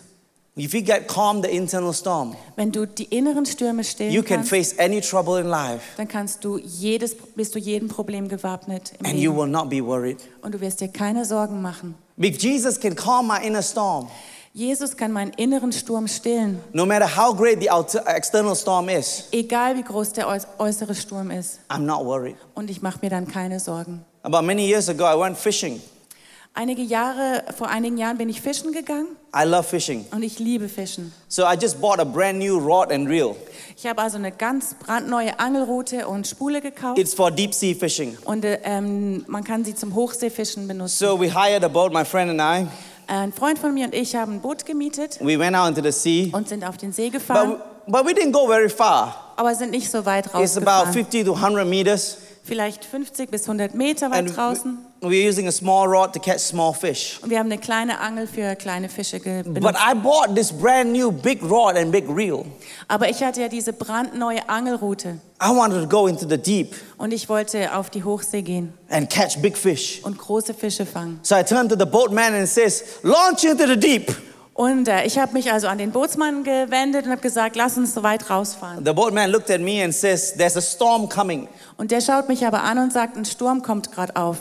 Speaker 2: If you get calm the internal storm,
Speaker 3: Wenn du die inneren Stürme
Speaker 2: you
Speaker 3: stillen
Speaker 2: can
Speaker 3: kannst,
Speaker 2: face any trouble in life
Speaker 3: dann kannst du jedes, bist du jedem Problem gewappnet im
Speaker 2: and you
Speaker 3: Leben.
Speaker 2: will not be worried.
Speaker 3: Und du wirst dir keine Sorgen machen.
Speaker 2: If Jesus can calm my inner storm,
Speaker 3: Jesus kann meinen inneren Sturm stillen,
Speaker 2: no matter how great the external storm is,
Speaker 3: egal wie groß der äuß- äußere Sturm ist.
Speaker 2: I'm not worried.
Speaker 3: Und ich mache mir dann keine Sorgen.
Speaker 2: About many years ago, I went fishing.
Speaker 3: Einige Jahre, vor einigen Jahren bin ich fischen gegangen
Speaker 2: I love fishing.
Speaker 3: und ich liebe Fischen.
Speaker 2: So I just bought a brand new rod and reel.
Speaker 3: Ich habe also eine ganz brandneue Angelrute und Spule gekauft
Speaker 2: It's for deep sea fishing.
Speaker 3: und äh, ähm, man kann sie zum Hochseefischen benutzen.
Speaker 2: So we hired a boat, my friend and I.
Speaker 3: Ein Freund von mir und ich haben ein Boot gemietet
Speaker 2: We went out into the sea,
Speaker 3: und sind auf den See
Speaker 2: but,
Speaker 3: gefahren,
Speaker 2: but we didn't go very far.
Speaker 3: aber sind nicht so weit
Speaker 2: It's about
Speaker 3: rausgefahren.
Speaker 2: 50 to 100 meters.
Speaker 3: Vielleicht 50 bis 100 Meter
Speaker 2: And
Speaker 3: weit draußen.
Speaker 2: we- we're using a small rod to catch small fish.
Speaker 3: Und wir haben eine kleine Angel für kleine Fische ge-
Speaker 2: But
Speaker 3: benutzt.
Speaker 2: I bought this brand new big rod and big reel.
Speaker 3: Aber ich hatte ja diese brandneue Angelrute
Speaker 2: I wanted to go into the deep
Speaker 3: und ich wollte auf die Hochsee gehen
Speaker 2: and catch big fish.
Speaker 3: und große Fische fangen.
Speaker 2: So I turned to the boatman and says, launch into the deep.
Speaker 3: Und äh, ich habe mich also an den Bootsmann gewendet und habe gesagt, lass uns so weit rausfahren.
Speaker 2: The boatman looked at me and says, there's a storm coming.
Speaker 3: Und der schaut mich aber an und sagt, ein Sturm kommt gerade auf.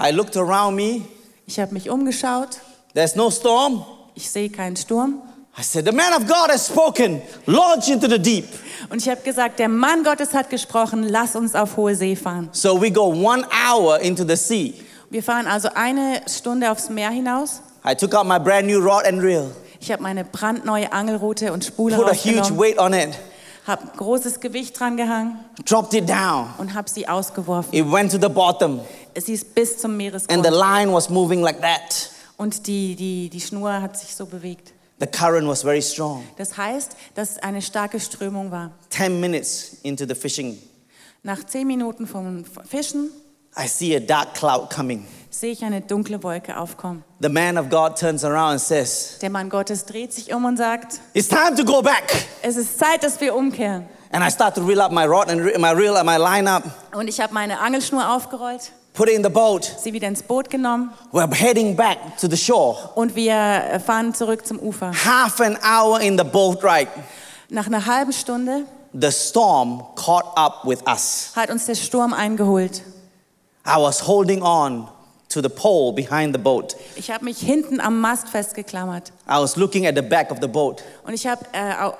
Speaker 2: I looked around me.
Speaker 3: Ich habe mich umgeschaut,
Speaker 2: There's no storm.
Speaker 3: ich sehe keinen Sturm.
Speaker 2: I said, the man of God has spoken. Launch into the deep.
Speaker 3: Und ich habe gesagt, der Mann Gottes hat gesprochen, lass uns auf hohe See fahren.
Speaker 2: So we go one hour into the sea.
Speaker 3: Wir fahren also eine Stunde aufs Meer hinaus.
Speaker 2: I took out my brand new rod and reel,
Speaker 3: Ich habe meine brandneue Angelrute und Spule
Speaker 2: put a huge weight on it,
Speaker 3: habe großes Gewicht dran gehangen
Speaker 2: dropped it down.
Speaker 3: und habe sie ausgeworfen.
Speaker 2: It went to the bottom,
Speaker 3: Sie ist bis zum
Speaker 2: and
Speaker 3: Meeresgrund
Speaker 2: the line was moving like that.
Speaker 3: und die, die, die Schnur hat sich so bewegt.
Speaker 2: The current was very strong.
Speaker 3: Das heißt, dass eine starke Strömung war.
Speaker 2: 10 minutes into the fishing,
Speaker 3: Nach zehn Minuten vom Fischen
Speaker 2: I see a dark cloud coming.
Speaker 3: Sehe ich eine dunkle Wolke aufkommen.
Speaker 2: The man of God turns around and says,
Speaker 3: Der Mann Gottes dreht sich um und sagt,
Speaker 2: It's time to go back.
Speaker 3: es ist Zeit, dass wir umkehren.
Speaker 2: And I start to reel up my rod and my reel and my line up,
Speaker 3: Und ich habe meine Angelschnur aufgerollt,
Speaker 2: put it in the boat.
Speaker 3: sie wieder ins Boot genommen
Speaker 2: We're heading back to the shore.
Speaker 3: und wir fahren zurück zum Ufer.
Speaker 2: Half an hour in the boat ride,
Speaker 3: Nach einer halben Stunde
Speaker 2: the storm caught up with us.
Speaker 3: hat uns der Sturm eingeholt.
Speaker 2: I was holding on to the pole behind the boat.
Speaker 3: Ich habe mich hinten am Mast festgeklammert
Speaker 2: I was looking at the back of the boat.
Speaker 3: und ich habe äh,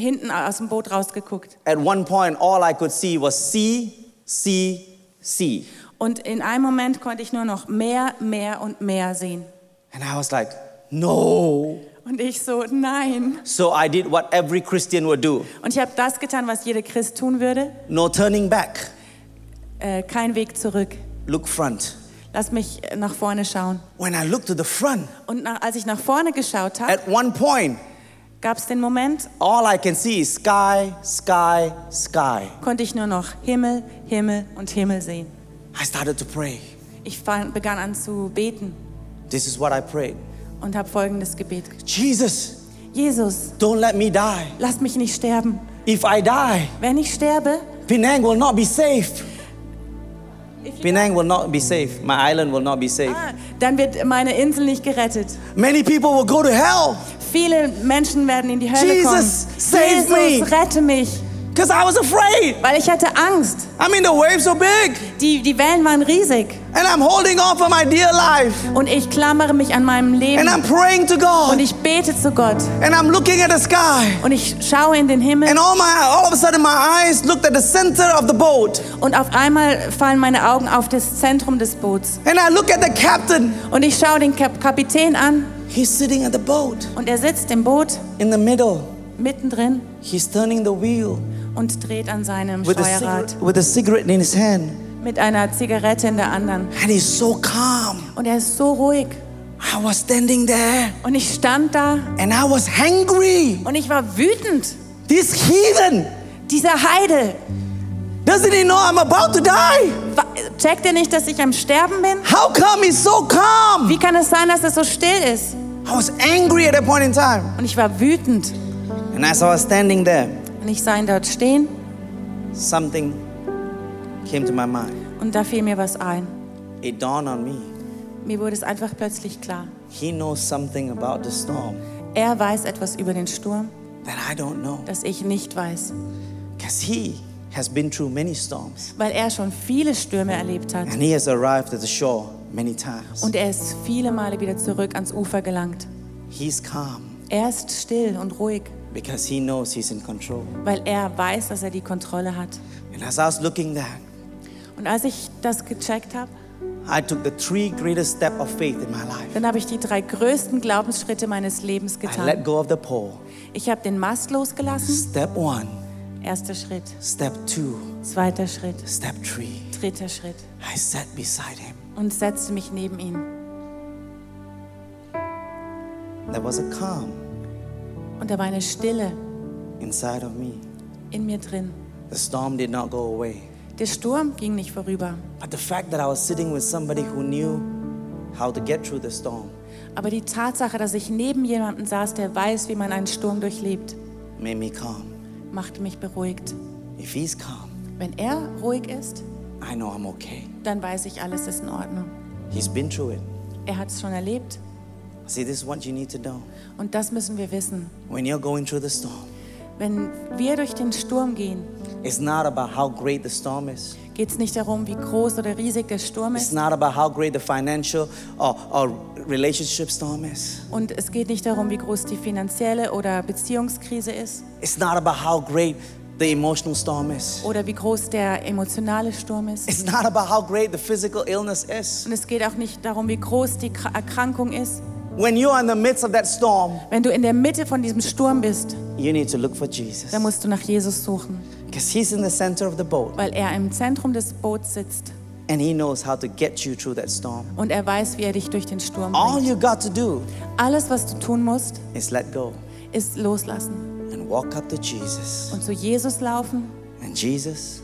Speaker 3: hinten aus dem Boot rausgeguckt.
Speaker 2: At one point, all I could see was sea, sea, sea.
Speaker 3: Und in einem Moment konnte ich nur noch mehr, mehr und mehr sehen.
Speaker 2: And I was like, no.
Speaker 3: Und ich so, nein.
Speaker 2: So I did what every Christian would do
Speaker 3: Und ich habe das getan, was jeder Christ tun würde.
Speaker 2: no turning back,
Speaker 3: Äh, kein Weg zurück.
Speaker 2: look front.
Speaker 3: Lass mich nach vorne schauen.
Speaker 2: When I looked to the front,
Speaker 3: Und nach, als ich nach vorne geschaut habe,
Speaker 2: at one point,
Speaker 3: gab es den Moment,
Speaker 2: all I can see is sky, sky, sky.
Speaker 3: konnte ich nur noch Himmel, Himmel und Himmel sehen.
Speaker 2: I started to pray.
Speaker 3: Ich fang, begann an zu beten
Speaker 2: This is what I prayed
Speaker 3: und habe folgendes Gebet.
Speaker 2: Jesus,
Speaker 3: Jesus,
Speaker 2: don't let me die.
Speaker 3: lass mich nicht sterben.
Speaker 2: if I die,
Speaker 3: wenn ich sterbe,
Speaker 2: Penang will not be safe. Penang will not be safe. My island will not be safe.
Speaker 3: ah, dann wird meine Insel nicht gerettet.
Speaker 2: Many people will go to hell
Speaker 3: Viele Menschen werden in die Hölle
Speaker 2: Jesus,
Speaker 3: kommen.
Speaker 2: save
Speaker 3: Jesus, rette mich,
Speaker 2: because I was afraid.
Speaker 3: weil ich hatte Angst.
Speaker 2: I mean, the waves so big,
Speaker 3: Die, die Wellen waren riesig
Speaker 2: and I'm holding on for my dear life,
Speaker 3: und ich klammere mich an meinem Leben.
Speaker 2: And I'm praying to
Speaker 3: und
Speaker 2: God,
Speaker 3: ich bete zu Gott.
Speaker 2: And I'm looking at the sky,
Speaker 3: und ich schaue in den Himmel.
Speaker 2: And all my all of a sudden my eyes looked at the center of the boat,
Speaker 3: und auf einmal fallen meine Augen auf das Zentrum des Boots.
Speaker 2: And I look at the captain.
Speaker 3: und ich schaue den Kap Kapitän an.
Speaker 2: He's sitting at the boat.
Speaker 3: Und er sitzt im Boot.
Speaker 2: In the middle.
Speaker 3: mittendrin.
Speaker 2: He's turning the wheel.
Speaker 3: Und dreht an seinem
Speaker 2: with a,
Speaker 3: Steuerrad.
Speaker 2: cigarette, with a cigarette in his hand,
Speaker 3: mit einer Zigarette in der anderen
Speaker 2: and he's so calm.
Speaker 3: und er ist so ruhig
Speaker 2: I was standing there,
Speaker 3: und ich stand da
Speaker 2: and I was hungry.
Speaker 3: und ich war wütend.
Speaker 2: This heathen
Speaker 3: Dieser Heide,
Speaker 2: doesn't he know I'm about to die?
Speaker 3: checkt er nicht, dass ich am Sterben bin?
Speaker 2: How come he's so calm?
Speaker 3: Wie kann es sein, dass er so still ist?
Speaker 2: I was angry at that point in time.
Speaker 3: Und ich war wütend.
Speaker 2: And as I was standing there,
Speaker 3: Und ich sah ihn dort stehen
Speaker 2: something came to my mind.
Speaker 3: und da fiel mir was ein.
Speaker 2: It dawned on me.
Speaker 3: Mir wurde es einfach plötzlich klar.
Speaker 2: He knows something about the storm
Speaker 3: Er weiß etwas über den Sturm,
Speaker 2: that I don't know.
Speaker 3: das ich nicht weiß,
Speaker 2: Because he has been through many storms.
Speaker 3: weil er schon viele Stürme erlebt hat.
Speaker 2: And he has arrived at the shore many times.
Speaker 3: Und er ist viele Male wieder zurück ans Ufer gelangt.
Speaker 2: He's calm
Speaker 3: Er ist still und ruhig,
Speaker 2: because he knows he's in control.
Speaker 3: weil er weiß, dass er die Kontrolle hat.
Speaker 2: And as I was looking there,
Speaker 3: Und als ich das gecheckt habe,
Speaker 2: I took the three greatest step of faith in my life.
Speaker 3: dann habe ich die drei größten Glaubensschritte meines Lebens
Speaker 2: I let
Speaker 3: getan.
Speaker 2: go of the pole.
Speaker 3: Ich habe den Mast losgelassen.
Speaker 2: Step one,
Speaker 3: Erster Schritt.
Speaker 2: step two,
Speaker 3: Zweiter Schritt.
Speaker 2: step three.
Speaker 3: Dritter Schritt.
Speaker 2: I sat beside him.
Speaker 3: Und setzte mich neben ihn.
Speaker 2: There was a calm
Speaker 3: Und da war eine Stille
Speaker 2: inside of me.
Speaker 3: in mir drin.
Speaker 2: The storm did not go away.
Speaker 3: Der Sturm ging nicht vorüber.
Speaker 2: But the fact that I was sitting with somebody who knew how to get through the storm
Speaker 3: Aber die Tatsache, dass ich neben jemandem saß, der weiß, wie man einen Sturm durchlebt,
Speaker 2: made me calm.
Speaker 3: machte mich beruhigt.
Speaker 2: If he's calm,
Speaker 3: Wenn er ruhig ist,
Speaker 2: I know I'm okay.
Speaker 3: dann weiß ich, alles ist in Ordnung.
Speaker 2: He's been through it.
Speaker 3: Er hat es schon erlebt.
Speaker 2: See, this is what you need to know.
Speaker 3: Und das müssen wir wissen.
Speaker 2: When you're going through the storm,
Speaker 3: Wenn wir durch den Sturm gehen,
Speaker 2: it's not about how great the storm is.
Speaker 3: geht es nicht darum, wie groß oder riesig der Sturm
Speaker 2: It's
Speaker 3: ist.
Speaker 2: not about how great the financial or, or relationship storm is.
Speaker 3: Und es geht nicht darum, wie groß die finanzielle oder Beziehungskrise ist.
Speaker 2: It's not about how great the emotional storm is.
Speaker 3: Oder wie groß der emotionale Sturm ist.
Speaker 2: It's not about how great the physical illness is.
Speaker 3: Und es geht auch nicht darum, wie groß die Kra- Erkrankung ist.
Speaker 2: When you're in the midst of that storm,
Speaker 3: Wenn du in der Mitte von diesem Sturm bist,
Speaker 2: you need to look for Jesus.
Speaker 3: dann musst du nach Jesus suchen,
Speaker 2: Because he's in the center of the boat
Speaker 3: weil er im Zentrum des Boots sitzt
Speaker 2: and he knows how to get you through that storm.
Speaker 3: und er weiß, wie er dich durch den Sturm
Speaker 2: All
Speaker 3: bringt.
Speaker 2: you got to do
Speaker 3: Alles, was du tun musst,
Speaker 2: is let go
Speaker 3: ist loslassen
Speaker 2: and walk up to Jesus.
Speaker 3: und zu Jesus laufen
Speaker 2: And Jesus,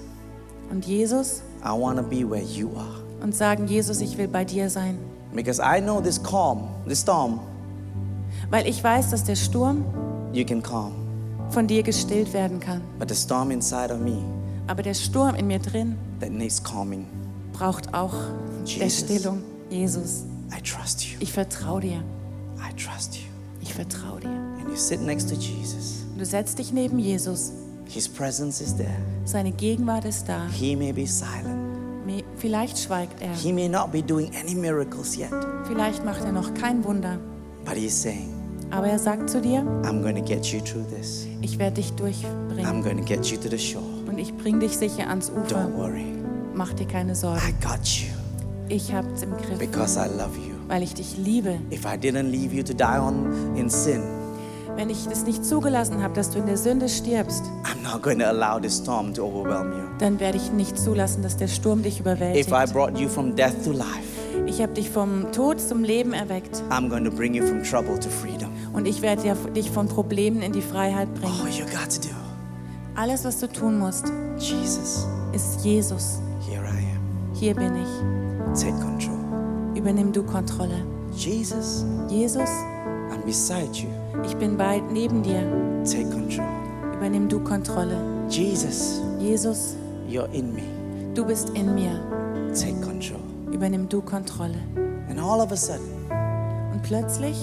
Speaker 3: und Jesus
Speaker 2: I want to be where you are.
Speaker 3: und sagen, Jesus, ich will bei dir sein.
Speaker 2: Because I know this calm, this storm,
Speaker 3: Weil ich weiß, dass der Sturm
Speaker 2: you can calm.
Speaker 3: Von dir gestillt werden kann.
Speaker 2: But the storm inside of me
Speaker 3: Aber der Sturm in mir drin
Speaker 2: that needs calming,
Speaker 3: braucht auch der
Speaker 2: Jesus.
Speaker 3: Stillung. Jesus,
Speaker 2: I trust you.
Speaker 3: ich vertraue dir.
Speaker 2: I trust you.
Speaker 3: Ich vertraue dir.
Speaker 2: And you sit next to Jesus.
Speaker 3: Du setzt dich neben Jesus.
Speaker 2: His presence is there.
Speaker 3: Seine Gegenwart ist da.
Speaker 2: He may be silent.
Speaker 3: Vielleicht schweigt er.
Speaker 2: He may not be doing any miracles yet.
Speaker 3: Vielleicht macht er noch kein Wunder.
Speaker 2: But he's saying,
Speaker 3: Aber er sagt zu dir,
Speaker 2: I'm to get you through this.
Speaker 3: ich werde dich
Speaker 2: I'm
Speaker 3: durchbringen.
Speaker 2: going to get you to the shore.
Speaker 3: Und ich bringe dich sicher ans Ufer.
Speaker 2: Don't worry.
Speaker 3: Mach dir keine
Speaker 2: I
Speaker 3: Sorgen.
Speaker 2: got you
Speaker 3: Ich hab's im Griff,
Speaker 2: because I love you.
Speaker 3: weil ich dich liebe.
Speaker 2: If I didn't leave you to die on in sin,
Speaker 3: Wenn ich es nicht zugelassen habe, dass du in der Sünde stirbst,
Speaker 2: I'm not going to allow this storm to overwhelm you.
Speaker 3: dann werde ich nicht zulassen, dass der Sturm dich überwältigt.
Speaker 2: If I brought you from death to life,
Speaker 3: Ich habe dich vom Tod zum Leben erweckt
Speaker 2: I'm going to bring you from trouble to freedom.
Speaker 3: Und ich werde dich von Problemen in die Freiheit
Speaker 2: All
Speaker 3: bringen.
Speaker 2: you got to do,
Speaker 3: Alles, was du tun musst,
Speaker 2: Jesus,
Speaker 3: ist Jesus.
Speaker 2: here I am.
Speaker 3: Hier bin ich.
Speaker 2: Take control.
Speaker 3: Übernimm du Kontrolle.
Speaker 2: Jesus,
Speaker 3: Jesus,
Speaker 2: I'm beside you.
Speaker 3: ich bin bald neben dir.
Speaker 2: Take control.
Speaker 3: Übernimm du Kontrolle.
Speaker 2: Jesus,
Speaker 3: Jesus,
Speaker 2: you're in me.
Speaker 3: du bist in mir.
Speaker 2: Take control.
Speaker 3: Übernimm du Kontrolle.
Speaker 2: And all of a sudden,
Speaker 3: Und plötzlich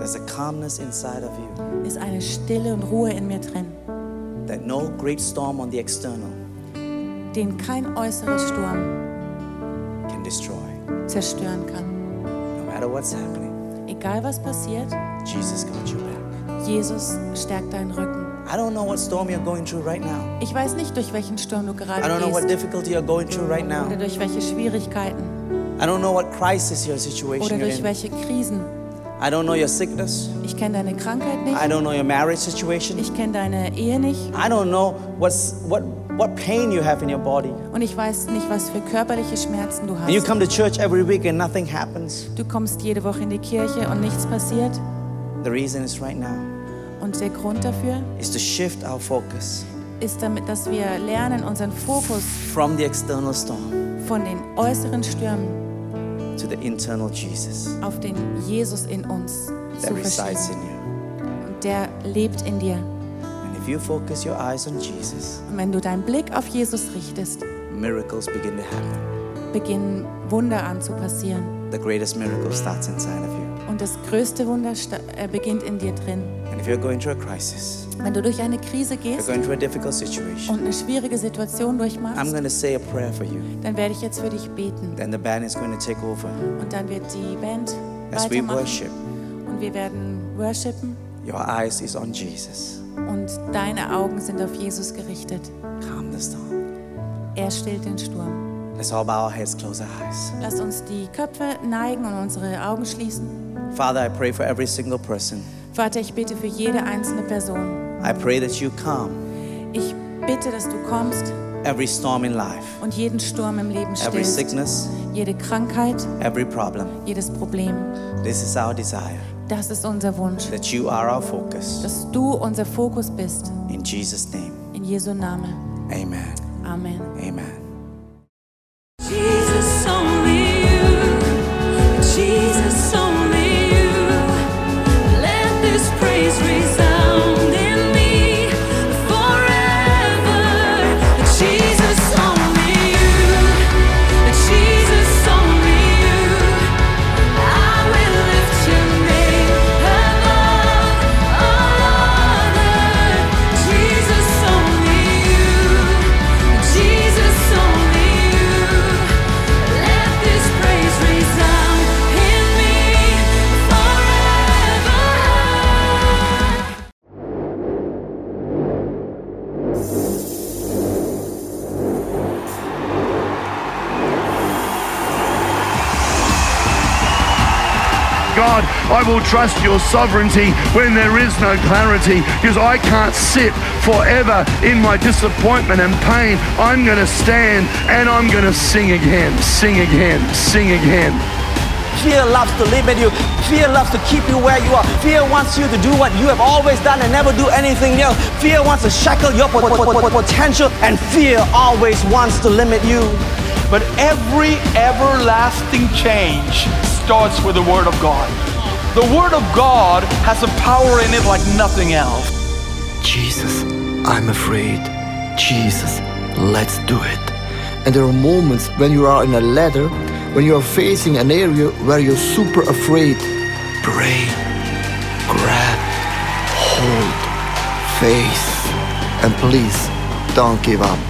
Speaker 2: there's a calmness inside of you
Speaker 3: ist eine Stille und Ruhe in mir drin,
Speaker 2: that no great storm on the external
Speaker 3: den kein äußerer Sturm
Speaker 2: can destroy.
Speaker 3: zerstören kann.
Speaker 2: No matter what's happening,
Speaker 3: Egal was passiert,
Speaker 2: Jesus got your back.
Speaker 3: Jesus stärkt deinen Rücken.
Speaker 2: I don't know what storm you're going through right now.
Speaker 3: Ich weiß nicht, durch welchen Sturm du gerade
Speaker 2: I don't know what difficulty you're going through right now.
Speaker 3: oder durch welche Schwierigkeiten
Speaker 2: I don't know what crisis your
Speaker 3: oder
Speaker 2: situation you're
Speaker 3: durch welche Krisen.
Speaker 2: I don't know your sickness.
Speaker 3: Ich kenne deine Krankheit nicht.
Speaker 2: I don't know your marriage situation.
Speaker 3: Ich kenne deine Ehe nicht.
Speaker 2: I don't know what's what what pain you have in your body.
Speaker 3: Und ich weiß nicht, was für körperliche Schmerzen du
Speaker 2: And you
Speaker 3: hast.
Speaker 2: come to church every week and nothing happens.
Speaker 3: Du kommst jede Woche in die Kirche und nichts passiert.
Speaker 2: The reason is right now
Speaker 3: Und der Grund dafür
Speaker 2: is to shift our focus
Speaker 3: ist damit, dass wir lernen, unseren Fokus
Speaker 2: from the external storm
Speaker 3: von den äußeren Stürmen
Speaker 2: to the internal Jesus
Speaker 3: auf den Jesus in uns
Speaker 2: that
Speaker 3: zu
Speaker 2: resides in you.
Speaker 3: Und der lebt in dir.
Speaker 2: And if you focus your eyes on Jesus,
Speaker 3: Und wenn du deinen Blick auf Jesus richtest,
Speaker 2: miracles begin to happen.
Speaker 3: beginnen Wunder an zu passieren.
Speaker 2: The greatest miracle starts inside of you.
Speaker 3: Und das größte Wunder sta- äh, beginnt in dir drin.
Speaker 2: If you're going through a crisis,
Speaker 3: Wenn du durch eine Krise
Speaker 2: you're
Speaker 3: gehst
Speaker 2: going through a difficult situation,
Speaker 3: und eine schwierige Situation
Speaker 2: I'm
Speaker 3: durchmachst,
Speaker 2: going to say a prayer for you.
Speaker 3: dann werde ich jetzt für dich beten.
Speaker 2: Then the band is going to take over
Speaker 3: Und dann wird die Band
Speaker 2: as we worship.
Speaker 3: und wir werden worshipen
Speaker 2: Your eyes is on Jesus.
Speaker 3: und deine Augen sind auf Jesus gerichtet.
Speaker 2: Calm the storm.
Speaker 3: Er stillt den Sturm.
Speaker 2: Let's all bow our heads, close our eyes.
Speaker 3: Lass uns die Köpfe neigen und unsere Augen schließen.
Speaker 2: Father, I pray for every single person.
Speaker 3: Vater, ich bete für jede einzelne Person.
Speaker 2: I pray that you calm
Speaker 3: Ich bitte, dass du kommst
Speaker 2: every storm in life,
Speaker 3: und jeden Sturm im Leben
Speaker 2: every
Speaker 3: stillst.
Speaker 2: sickness,
Speaker 3: Jede Krankheit,
Speaker 2: every problem.
Speaker 3: jedes Problem.
Speaker 2: This is our desire
Speaker 3: Das ist unser Wunsch,
Speaker 2: that you are our focus.
Speaker 3: dass du unser Fokus bist.
Speaker 2: In Jesus' name,
Speaker 3: In Jesu Namen.
Speaker 2: amen.
Speaker 3: Amen.
Speaker 2: Amen.
Speaker 4: God, I will trust your sovereignty when there is no clarity because I can't sit forever in my disappointment and pain. I'm going to stand and I'm going to sing again, sing again, sing again.
Speaker 2: Fear loves to limit you. Fear loves to keep you where you are. Fear wants you to do what you have always done and never do anything else. Fear wants to shackle your po- po- po- po- potential, and fear always wants to limit you.
Speaker 5: But every everlasting change starts with the Word of God. The Word of God has a power in it like nothing else.
Speaker 6: Jesus, I'm afraid. Jesus, let's do it. And there are moments when you are in a ladder, when you are facing an area where you're super afraid. Pray, grab, hold, face, and please don't give up.